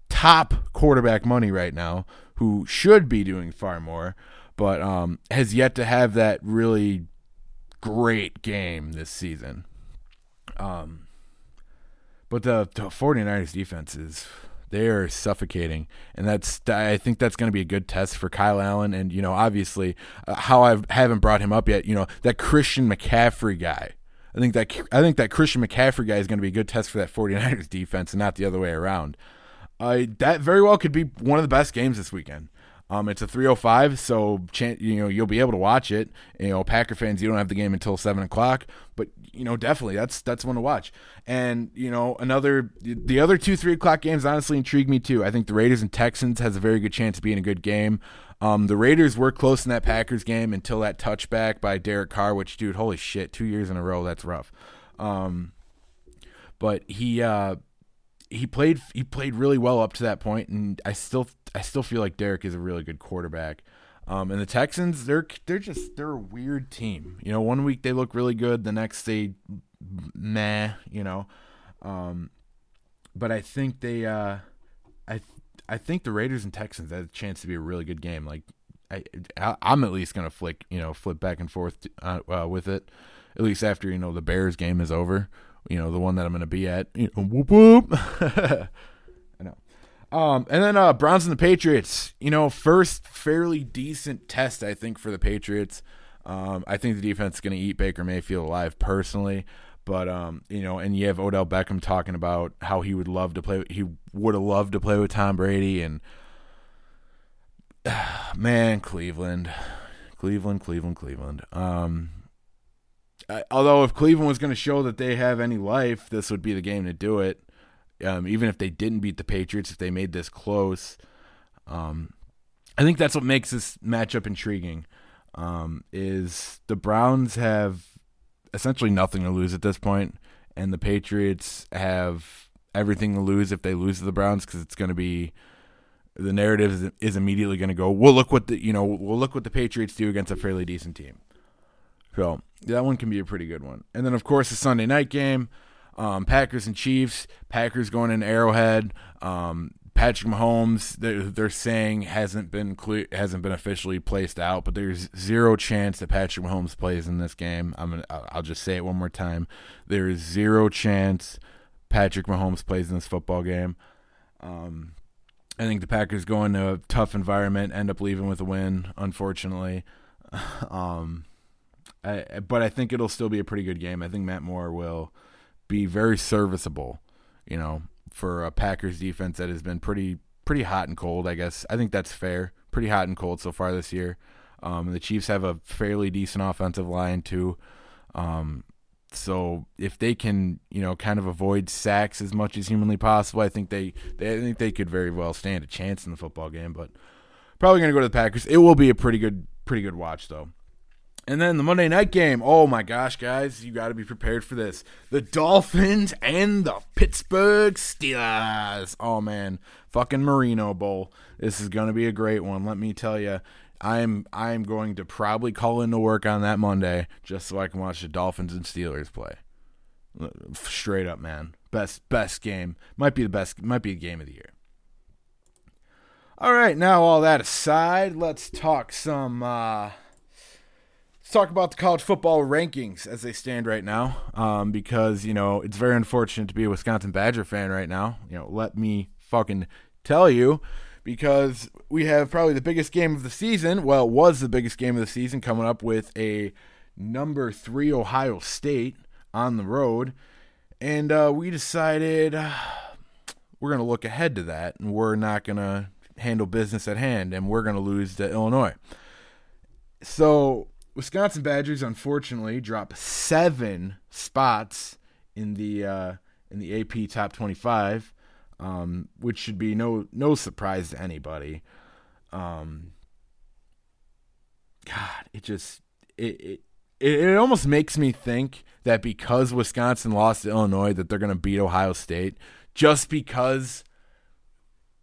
A: top quarterback money right now, who should be doing far more, but um, has yet to have that really great game this season. Um, but the, the 49ers defense is they are suffocating, and that's I think that's going to be a good test for Kyle Allen. And you know, obviously, uh, how I haven't brought him up yet. You know, that Christian McCaffrey guy. I think that I think that Christian McCaffrey guy is going to be a good test for that 49ers defense, and not the other way around. Uh, that very well could be one of the best games this weekend. Um, it's a 305, so you know you'll be able to watch it. You know, Packer fans, you don't have the game until seven o'clock, but you know definitely that's that's one to watch. And you know another the other two three o'clock games honestly intrigue me too. I think the Raiders and Texans has a very good chance of being a good game. Um, the Raiders were close in that Packers game until that touchback by Derek Carr, which dude, holy shit, two years in a row, that's rough. Um, but he uh, he played he played really well up to that point, and I still I still feel like Derek is a really good quarterback. Um, and the Texans, they're they're just they're a weird team. You know, one week they look really good, the next they nah. You know, um, but I think they uh, I I think the Raiders and Texans have a chance to be a really good game. Like I I'm at least gonna flick you know flip back and forth uh, uh, with it, at least after you know the Bears game is over you know, the one that I'm going to be at. You know, whoop whoop. [LAUGHS] I know. Um, and then uh, Browns and the Patriots. You know, first fairly decent test I think for the Patriots. Um, I think the defense is going to eat Baker Mayfield alive personally. But um, you know, and you have Odell Beckham talking about how he would love to play. He would have loved to play with Tom Brady, and [SIGHS] man, Cleveland, Cleveland, Cleveland, Cleveland. Um, I, although if Cleveland was going to show that they have any life, this would be the game to do it. Um, even if they didn't beat the Patriots, if they made this close, um, I think that's what makes this matchup intriguing. Um, is the Browns have essentially nothing to lose at this point, and the Patriots have everything to lose if they lose to the Browns because it's going to be the narrative is, is immediately going to go. We'll look what the you know we'll look what the Patriots do against a fairly decent team. So that one can be a pretty good one. And then of course the Sunday night game, um, Packers and Chiefs. Packers going in Arrowhead. Um, Patrick Mahomes, they're, they're, saying hasn't been clear, hasn't been officially placed out, but there's zero chance that Patrick Mahomes plays in this game. I'm gonna, I'll just say it one more time. There is zero chance Patrick Mahomes plays in this football game. Um, I think the Packers go into a tough environment, end up leaving with a win, unfortunately. [LAUGHS] Um, I, but I think it'll still be a pretty good game. I think Matt Moore will be very serviceable, you know, for a Packers defense that has been pretty pretty hot and cold. I guess I think that's fair. Pretty hot and cold so far this year. Um, the Chiefs have a fairly decent offensive line too. Um, so if they can, you know, kind of avoid sacks as much as humanly possible, I think they, they I think they could very well stand a chance in the football game. But probably going to go to the Packers. It will be a pretty good pretty good watch though. And then the Monday night game. Oh my gosh, guys, you got to be prepared for this. The Dolphins and the Pittsburgh Steelers. Oh man, fucking Marino Bowl. This is going to be a great one. Let me tell you. I'm I'm going to probably call into work on that Monday just so I can watch the Dolphins and Steelers play. Straight up, man. Best best game. Might be the best might be a game of the year. All right, now all that aside, let's talk some uh Let's talk about the college football rankings as they stand right now, um, because you know it's very unfortunate to be a Wisconsin Badger fan right now. You know, let me fucking tell you, because we have probably the biggest game of the season. Well, it was the biggest game of the season coming up with a number three Ohio State on the road, and uh, we decided uh, we're going to look ahead to that, and we're not going to handle business at hand, and we're going to lose to Illinois. So Wisconsin Badgers unfortunately drop seven spots in the uh, in the AP top twenty five, um, which should be no no surprise to anybody. Um, God, it just it, it it it almost makes me think that because Wisconsin lost to Illinois, that they're gonna beat Ohio State just because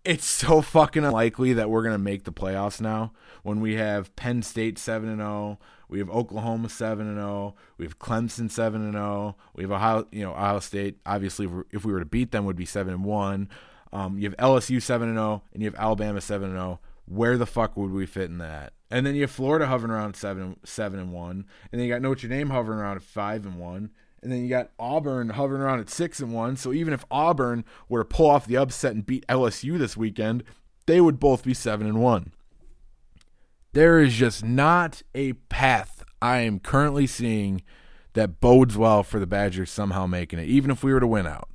A: it's so fucking unlikely that we're gonna make the playoffs now when we have Penn State seven and zero, oh, we have Oklahoma seven and zero. Oh. We have Clemson seven and zero. Oh. We have Ohio, you know, Ohio State. Obviously, if we were to beat them, would be seven and one. Um, you have LSU seven and zero, and you have Alabama seven and zero. Where the fuck would we fit in that? And then you have Florida hovering around seven seven and one, and then you got Notre Dame hovering around at five and one, and then you got Auburn hovering around at six and one. So even if Auburn were to pull off the upset and beat LSU this weekend, they would both be seven and one. There is just not a path I am currently seeing that bodes well for the Badgers somehow making it, even if we were to win out.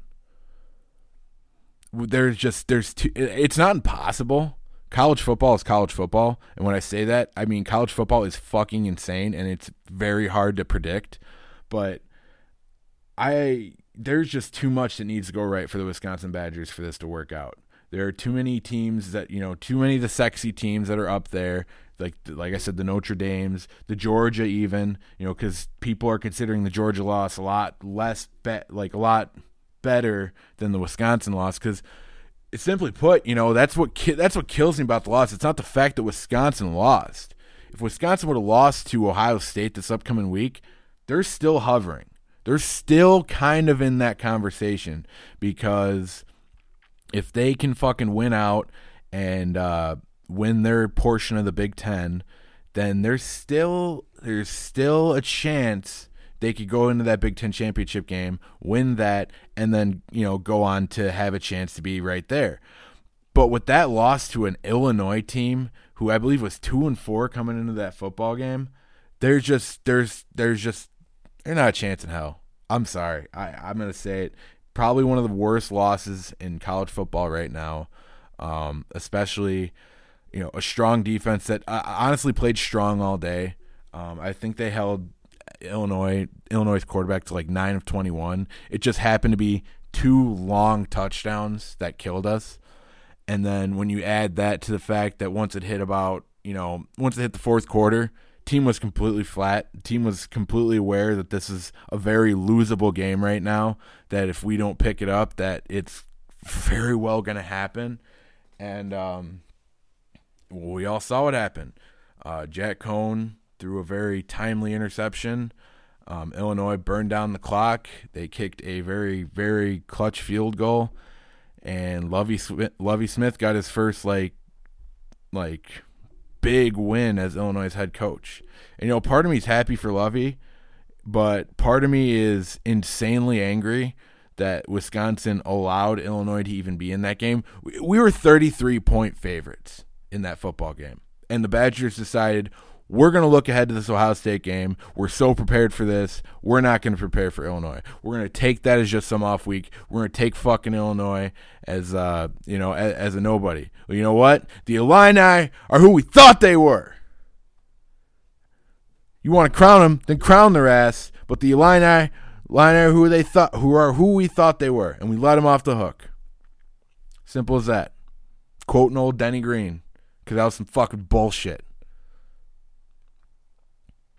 A: There's just there's two, it's not impossible. College football is college football, and when I say that, I mean college football is fucking insane and it's very hard to predict. But I there's just too much that needs to go right for the Wisconsin Badgers for this to work out. There are too many teams that you know, too many of the sexy teams that are up there like like I said, the Notre Dames, the Georgia, even you know, because people are considering the Georgia loss a lot less bet, like a lot better than the Wisconsin loss because. Simply put, you know that's what ki- that's what kills me about the loss. It's not the fact that Wisconsin lost. If Wisconsin would have lost to Ohio State this upcoming week, they're still hovering. They're still kind of in that conversation because if they can fucking win out and uh, win their portion of the Big Ten, then there's still there's still a chance they could go into that Big Ten championship game, win that, and then you know go on to have a chance to be right there. But with that loss to an Illinois team, who I believe was two and four coming into that football game, there's just there's there's just there's not a chance in hell. I'm sorry. I I'm gonna say it. Probably one of the worst losses in college football right now, um, especially you know a strong defense that uh, honestly played strong all day. Um, I think they held Illinois Illinois quarterback to like nine of twenty one. It just happened to be two long touchdowns that killed us. And then when you add that to the fact that once it hit about you know once it hit the fourth quarter, team was completely flat. Team was completely aware that this is a very losable game right now. That if we don't pick it up, that it's very well going to happen. And um, we all saw what happened. Uh, Jack Coan threw a very timely interception. Um, Illinois burned down the clock. They kicked a very, very clutch field goal, and Lovie Smith, Lovie Smith got his first like, like, big win as Illinois' head coach. And you know, part of me is happy for Lovie, but part of me is insanely angry that Wisconsin allowed Illinois to even be in that game. We, we were 33 point favorites in that football game, and the Badgers decided we're going to look ahead to this Ohio State game. We're so prepared for this. We're not going to prepare for Illinois. We're going to take that as just some off week. We're going to take fucking Illinois as uh, you know, as, as a nobody. Well, you know what? The Illini are who we thought they were. You want to crown them, then crown their ass. But the Illini, Illini, who they thought, who are who we thought they were, and we let them off the hook. Simple as that. Quoting old Denny Green, because that was some fucking bullshit.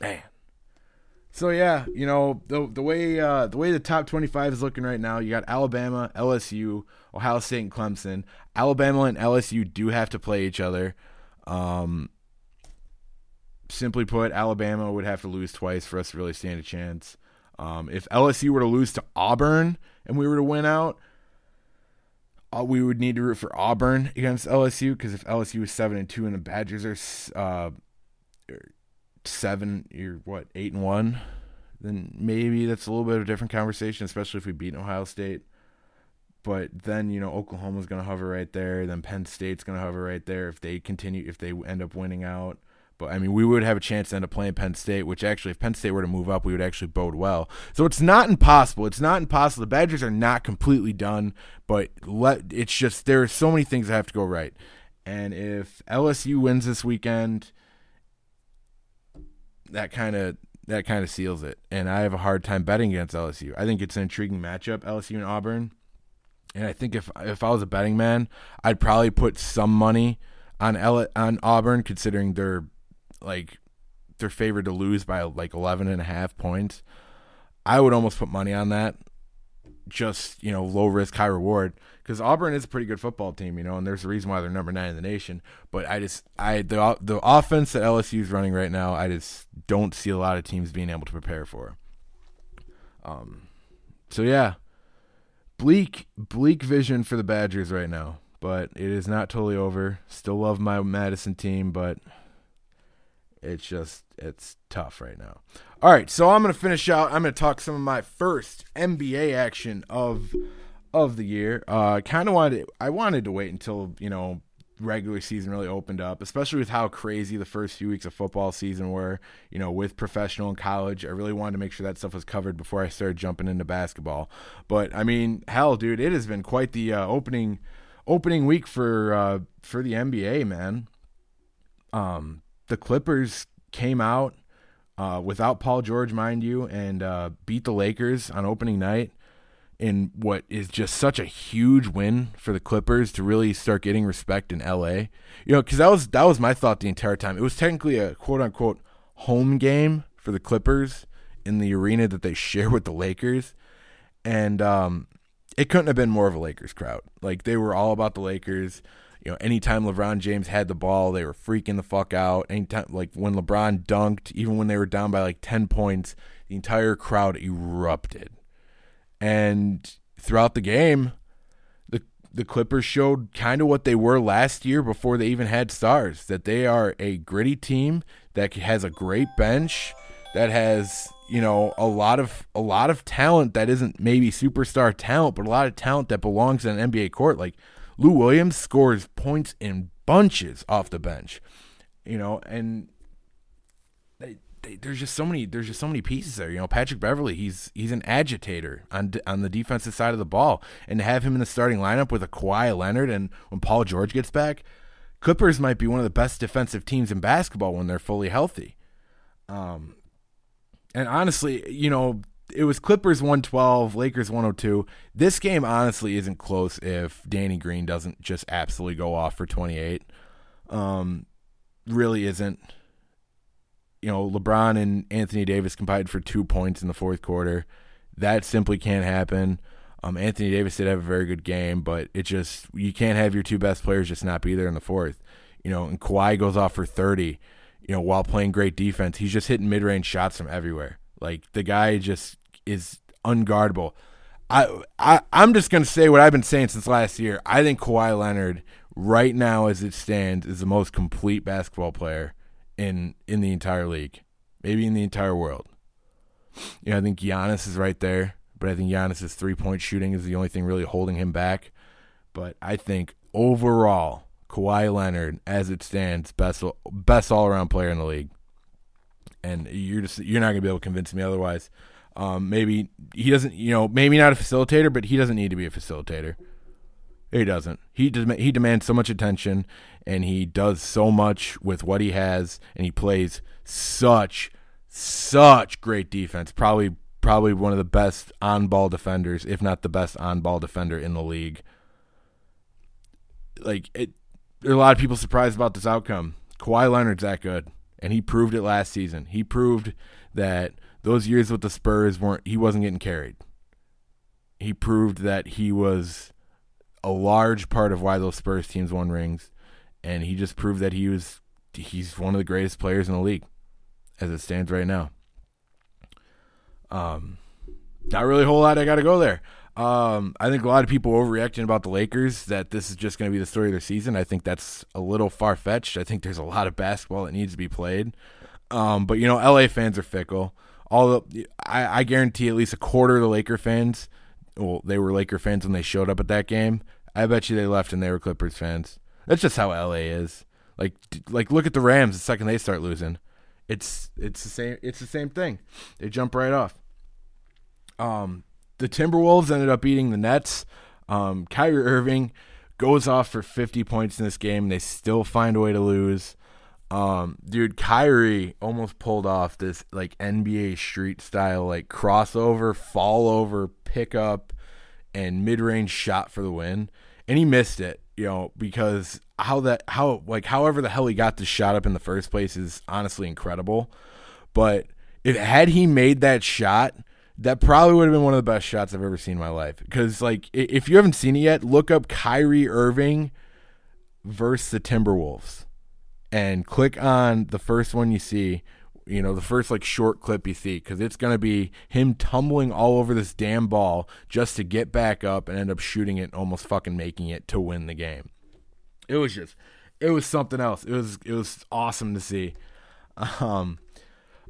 A: Man. So yeah, you know the the way uh, the way the top twenty five is looking right now, you got Alabama, LSU, Ohio State, and Clemson. Alabama and LSU do have to play each other. Um, simply put, Alabama would have to lose twice for us to really stand a chance. Um, if LSU were to lose to Auburn and we were to win out, uh, we would need to root for Auburn against LSU because if LSU is seven and two and the Badgers are uh, seven, you're what eight and one, then maybe that's a little bit of a different conversation, especially if we beat Ohio State. But then you know Oklahoma's going to hover right there. Then Penn State's going to hover right there if they continue if they end up winning out. But I mean, we would have a chance to end up playing Penn State, which actually, if Penn State were to move up, we would actually bode well. So it's not impossible. It's not impossible. The Badgers are not completely done, but let it's just there are so many things that have to go right. And if LSU wins this weekend, that kind of that kind of seals it. And I have a hard time betting against LSU. I think it's an intriguing matchup, LSU and Auburn. And I think if if I was a betting man, I'd probably put some money on L- on Auburn, considering they're like they're favored to lose by like 11 and a half points. I would almost put money on that. Just you know, low risk, high reward because Auburn is a pretty good football team, you know, and there's a reason why they're number nine in the nation. But I just, I the the offense that LSU is running right now, I just don't see a lot of teams being able to prepare for. Um, so yeah, bleak bleak vision for the Badgers right now, but it is not totally over. Still love my Madison team, but it's just it's tough right now. All right, so I'm gonna finish out. I'm gonna talk some of my first NBA action of of the year. Uh, kind of wanted I wanted to wait until you know regular season really opened up, especially with how crazy the first few weeks of football season were. You know, with professional and college, I really wanted to make sure that stuff was covered before I started jumping into basketball. But I mean, hell, dude, it has been quite the uh, opening opening week for uh, for the NBA, man. Um, the Clippers came out uh, without Paul George, mind you, and uh, beat the Lakers on opening night in what is just such a huge win for the Clippers to really start getting respect in LA. You know, because that was that was my thought the entire time. It was technically a quote unquote home game for the Clippers in the arena that they [LAUGHS] share with the Lakers, and um, it couldn't have been more of a Lakers crowd. Like they were all about the Lakers. You know, anytime LeBron James had the ball, they were freaking the fuck out. Anytime, like when LeBron dunked, even when they were down by like ten points, the entire crowd erupted and throughout the game, the the Clippers showed kind of what they were last year before they even had stars. That they are a gritty team that has a great bench, that has you know a lot of a lot of talent that isn't maybe superstar talent, but a lot of talent that belongs in an NBA court. Like Lou Williams scores points in bunches off the bench, you know, and they, there's just so many there's just so many pieces there. You know, Patrick Beverley, he's he's an agitator on on the defensive side of the ball, and to have him in the starting lineup with a Kawhi Leonard and when Paul George gets back, Clippers might be one of the best defensive teams in basketball when they're fully healthy. Um, and honestly, you know, it was Clippers 112, Lakers 102. This game honestly isn't close if Danny Green doesn't just absolutely go off for 28. Um, really isn't you know, LeBron and Anthony Davis combined for two points in the fourth quarter. That simply can't happen. Um, Anthony Davis did have a very good game, but it just you can't have your two best players just not be there in the fourth. You know, and Kawhi goes off for thirty. You know, while playing great defense, he's just hitting mid range shots from everywhere. Like the guy just is unguardable. I, I I'm just gonna say what I've been saying since last year. I think Kawhi Leonard right now, as it stands, is the most complete basketball player in in the entire league, maybe in the entire world. You know, I think Giannis is right there, but I think Giannis's three point shooting is the only thing really holding him back. But I think overall, Kawhi Leonard, as it stands, best best all around player in the league. And you're just you're not gonna be able to convince me otherwise. Um, maybe he doesn't, you know, maybe not a facilitator, but he doesn't need to be a facilitator. He doesn't. He does. He demands so much attention, and he does so much with what he has, and he plays such, such great defense. Probably, probably one of the best on-ball defenders, if not the best on-ball defender in the league. Like it, there are a lot of people surprised about this outcome. Kawhi Leonard's that good, and he proved it last season. He proved that those years with the Spurs weren't. He wasn't getting carried. He proved that he was a large part of why those Spurs teams won rings, and he just proved that he was he's one of the greatest players in the league as it stands right now. Um, not really a whole lot I got to go there. Um, I think a lot of people overreacting about the Lakers that this is just going to be the story of their season. I think that's a little far fetched. I think there's a lot of basketball that needs to be played. Um, but you know, LA fans are fickle. All the, I, I guarantee at least a quarter of the Laker fans well, they were Laker fans when they showed up at that game. I bet you they left and they were Clippers fans. That's just how LA is. Like, like look at the Rams. The second they start losing, it's it's the same. It's the same thing. They jump right off. Um, the Timberwolves ended up beating the Nets. Um, Kyrie Irving goes off for 50 points in this game. They still find a way to lose. Um, dude, Kyrie almost pulled off this like NBA street style like crossover, fall over, pickup, and mid range shot for the win, and he missed it. You know because how that how like however the hell he got this shot up in the first place is honestly incredible. But if had he made that shot, that probably would have been one of the best shots I've ever seen in my life. Because like if you haven't seen it yet, look up Kyrie Irving versus the Timberwolves and click on the first one you see you know the first like short clip you see because it's going to be him tumbling all over this damn ball just to get back up and end up shooting it almost fucking making it to win the game. It was just it was something else. It was it was awesome to see. Um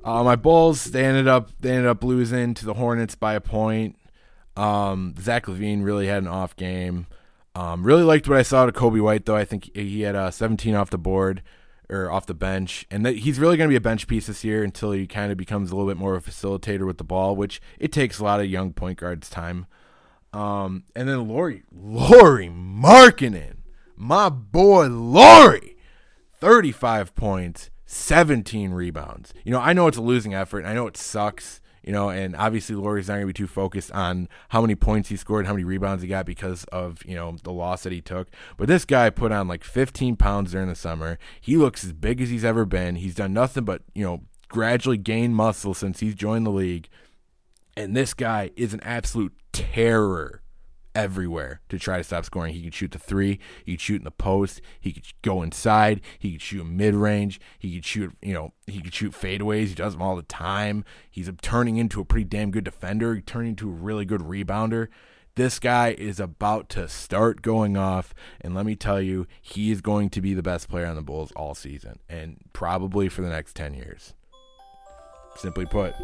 A: uh, my bulls they ended up they ended up losing to the hornets by a point. Um Zach LaVine really had an off game. Um really liked what i saw to Coby White though. I think he had uh, 17 off the board or off the bench, and that he's really going to be a bench piece this year until he kind of becomes a little bit more of a facilitator with the ball, which it takes a lot of young point guards time. Um, and then Lauri, Lauri Markkanen, my boy Lauri, thirty-five points, seventeen rebounds. You know, I know it's a losing effort, and I know it sucks you know, and obviously Lauri's not going to be too focused on how many points he scored, how many rebounds he got because of, you know, the loss that he took. But this guy put on like 15 pounds during the summer. He looks as big as he's ever been. He's done nothing but, you know, gradually gain muscle since he's joined the league. And this guy is an absolute terror everywhere to try to stop scoring. He could shoot the three, he could shoot in the post, he could go inside, he could shoot mid range, he could shoot, you know, he could shoot fadeaways. He does them all the time. He's turning into a pretty damn good defender, turning into a really good rebounder. This guy is about to start going off, and let me tell you, he is going to be the best player on the Bulls all season and probably for the next 10 years. Simply put,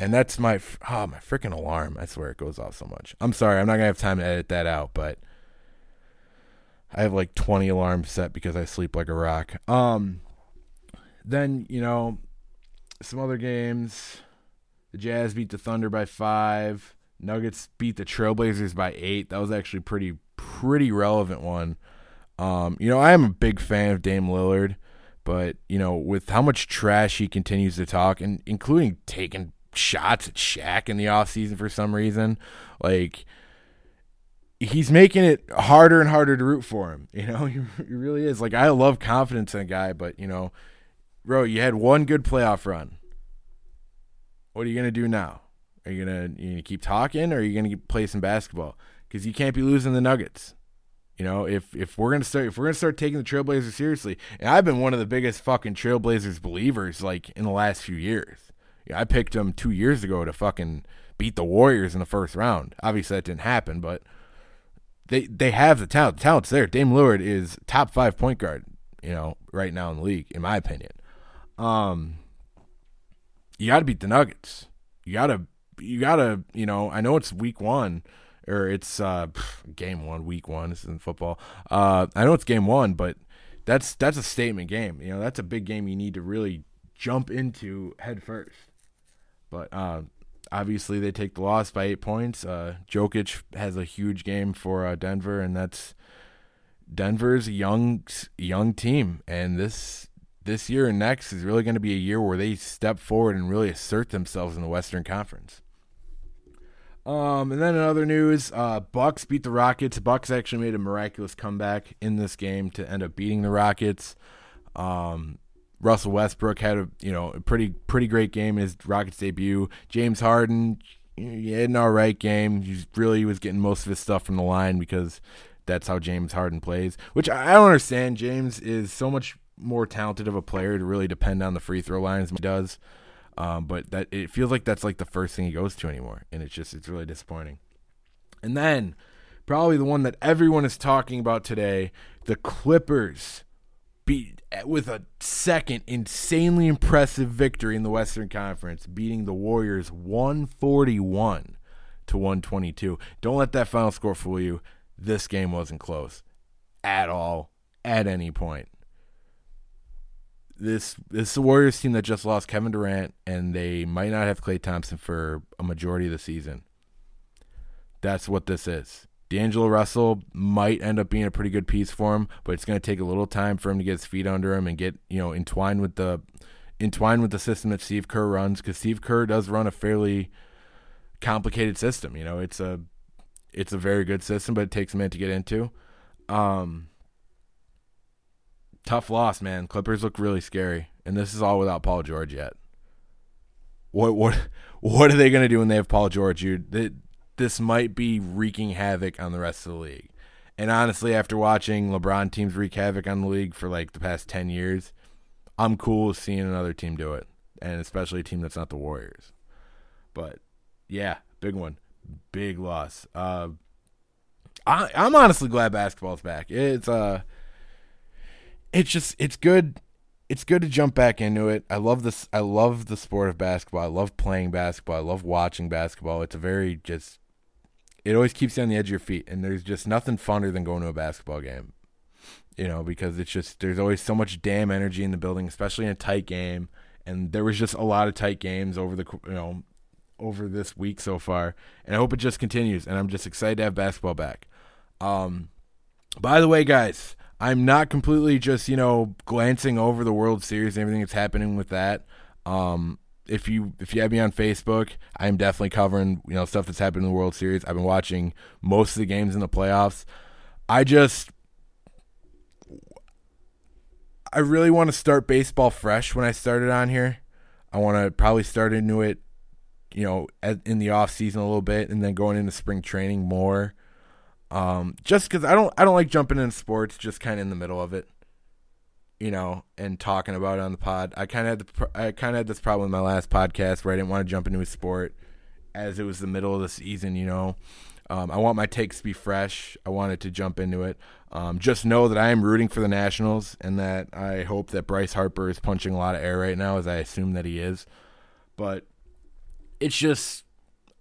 A: and that's my oh my freaking alarm. I swear it goes off so much. I'm sorry, I'm not gonna have time to edit that out, but I have like 20 alarms set because I sleep like a rock. Um, then you know, some other games. The Jazz beat the Thunder by five. Nuggets beat the Trailblazers by eight. That was actually pretty pretty relevant one. Um, you know, I am a big fan of Dame Lillard, but you know, with how much trash he continues to talk, and including taking shots at Shaq in the offseason for some reason, like he's making it harder and harder to root for him. [LAUGHS] You know, he, he really is. Like I love confidence in a guy, but you know, bro, you had one good playoff run. What are you gonna do now? Are you gonna you gonna keep talking, or are you gonna play some basketball? Because you can't be losing the Nuggets. You know, if if we're gonna start if we're gonna start taking the Trailblazers seriously, and I've been one of the biggest fucking Trailblazers believers like in the last few years. I picked them two years ago to fucking beat the Warriors in the first round. Obviously that didn't happen, but they they have the talent. The talent's there. Dame Lillard is top five point guard, you know, right now in the league, in my opinion. Um, you got to beat the Nuggets. You gotta, you gotta, you know. I know it's week one, or it's uh, game one, week one. This isn't football. Uh, I know it's game one, but that's that's a statement game. You know, that's a big game. You need to really jump into head first. But uh, obviously they take the loss by eight points. Uh, Jokic has a huge game for uh, Denver, and that's Denver's young young team, and this this year and next is really going to be a year where they step forward and really assert themselves in the Western Conference. Um, and then in other news, uh, Bucks beat the Rockets. Bucks actually made a miraculous comeback in this game to end up beating the Rockets. Um, Russell Westbrook had a you know a pretty pretty great game his Rockets debut. James Harden he had an all right game. He really was getting most of his stuff from the line because that's how James Harden plays. Which I don't understand. James is so much more talented of a player to really depend on the free throw lines he does. Um, but that it feels like that's like the first thing he goes to anymore, and it's just it's really disappointing. And then probably the one that everyone is talking about today, the Clippers with a second insanely impressive victory in the Western Conference, beating the Warriors 141 to 122. Don't let that final score fool you. This game wasn't close at all at any point. This this is the Warriors team that just lost Kevin Durant and they might not have Klay Thompson for a majority of the season. That's what this is. D'Angelo Russell might end up being a pretty good piece for him, but it's going to take a little time for him to get his feet under him and get you know entwined with the entwined with the system that Steve Kerr runs because Steve Kerr does run a fairly complicated system. You know, it's a it's a very good system, but it takes a minute to get into. Um, tough loss, man. Clippers look really scary, and this is all without Paul George yet. What what [LAUGHS] what are they going to do when they have Paul George? You this might be wreaking havoc on the rest of the league. And honestly, after watching LeBron teams wreak havoc on the league for like the past 10 years, I'm cool with seeing another team do it. And especially a team that's not the Warriors. But yeah, big one. Big loss. Uh, I, I'm honestly glad basketball's back. It's uh, it's just it's good. It's good to jump back into it. I love this. I love the sport of basketball. I love playing basketball. I love watching basketball. It's a very just it always keeps you on the edge of your feet, and there's just nothing funner than going to a basketball game. You know, because it's just there's always so much damn energy in the building, especially in a tight game. And there was just a lot of tight games over the you know over this week so far, and I hope it just continues. And I'm just excited to have basketball back. Um, by the way, guys, I'm not completely just you know glancing over the World Series and everything that's happening with that. Um, if you if you have me on Facebook, I'm definitely covering you know stuff that's happened in the World Series. I've been watching most of the games in the playoffs. I just I really want to start baseball fresh when I started on here. I want to probably start into it, you know, in the off season a little bit, and then going into spring training more. Um, just because I don't I don't like jumping into sports just kind of in the middle of it you know, and talking about it on the pod. I kind of had the, I kind of had this problem in my last podcast where I didn't want to jump into a sport as it was the middle of the season. You know, um, I want my takes to be fresh. I wanted to jump into it. Um, just know that I am rooting for the Nationals and that I hope that Bryce Harper is punching a lot of air right now, as I assume that he is. But it's just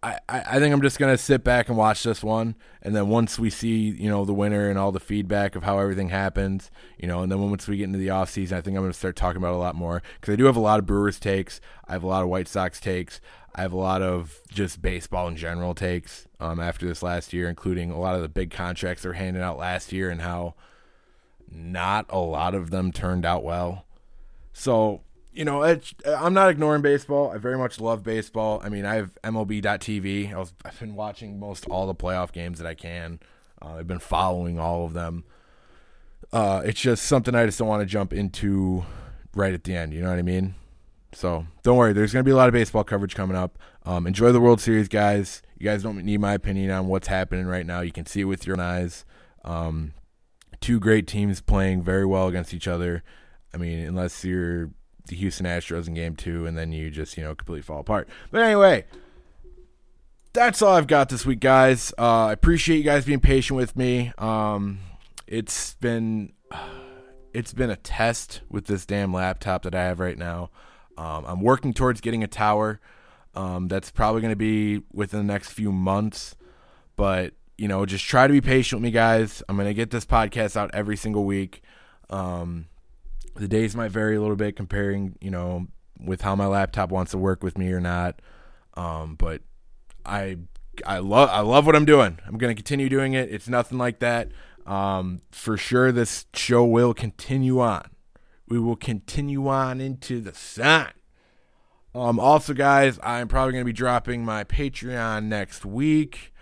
A: I, I think I'm just gonna sit back and watch this one, and then once we see you know the winner and all the feedback of how everything happens, you know, and then once we get into the off season, I think I'm gonna start talking about a lot more because I do have a lot of Brewers takes, I have a lot of White Sox takes, I have a lot of just baseball in general takes um, after this last year, including a lot of the big contracts they're handing out last year and how not a lot of them turned out well. So you know, I'm not ignoring baseball. I very much love baseball. I mean, I have MLB.TV. I was, I've been watching most all the playoff games that I can. Uh, I've been following all of them. Uh, it's just something I just don't want to jump into right at the end. You know what I mean? So don't worry. There's going to be a lot of baseball coverage coming up. Um, enjoy the World Series, guys. You guys don't need my opinion on what's happening right now. You can see it with your own eyes. Um, two great teams playing very well against each other. I mean, unless you're the Houston Astros in game two, and then you just, you know, completely fall apart. But anyway, that's all I've got this week, guys. Uh, I appreciate you guys being patient with me. Um, it's been [SIGHS] it's been a test with this damn laptop that I have right now. Um, I'm working towards getting a tower. Um, that's probably going to be within the next few months. But you know, just try to be patient with me, guys. I'm going to get this podcast out every single week. Um, the days might vary a little bit comparing, you know, with how my laptop wants to work with me or not. Um, but I I love I love what I'm doing. I'm gonna continue doing it. It's nothing like that. Um, for sure, this show will continue on. We will continue on into the sun. Um, also, guys, I'm probably gonna be dropping my Patreon next week.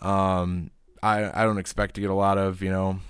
A: Um, I I don't expect to get a lot of you know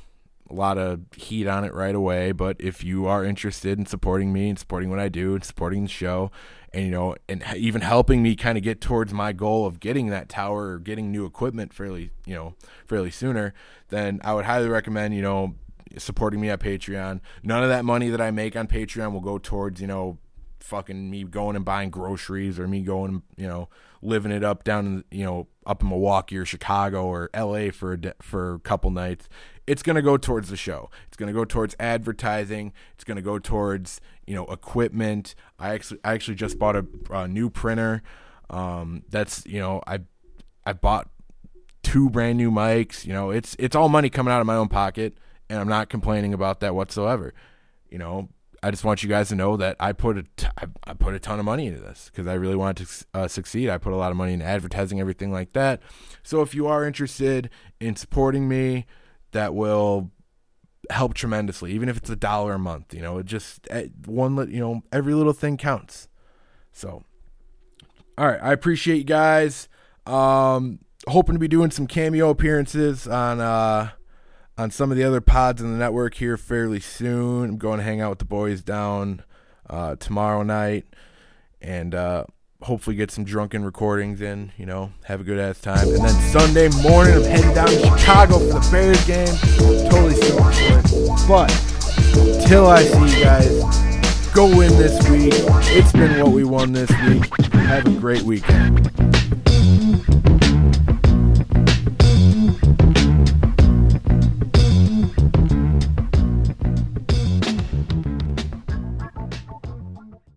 A: a lot of heat on it right away. But if you are interested in supporting me and supporting what I do and supporting the show, and you know, and even helping me kind of get towards my goal of getting that tower or getting new equipment fairly, you know, fairly sooner, then I would highly recommend, you know, supporting me at Patreon. None of that money that I make on Patreon will go towards, you know, fucking me going and buying groceries or me going, you know, living it up down in, you know, up in Milwaukee or Chicago or LA for a de- for a couple nights it's going to go towards the show. It's going to go towards advertising. It's going to go towards you know equipment. I actually I actually just bought a, a new printer. Um, that's you know I I bought two brand new mics. You know it's it's all money coming out of my own pocket, and I'm not complaining about that whatsoever. You know I just want you guys to know that I put a t- I put a ton of money into this because I really wanted to uh, succeed. I put a lot of money in advertising, everything like that. So if you are interested in supporting me, that will help tremendously, even if it's a dollar a month. You know, it just eh, one, you know, every little thing counts. So, all right, I appreciate you guys. Um, hoping to be doing some cameo appearances on uh on some of the other pods in the network here fairly soon. I'm going to hang out with the boys down uh, tomorrow night, and uh, hopefully get some drunken recordings in, you know, have a good ass time. And then Sunday morning, I'm heading down to Chicago for the Bears game. Totally stoked for it. But till I see you guys, go win this week. It's been what we won this week. Have a great weekend.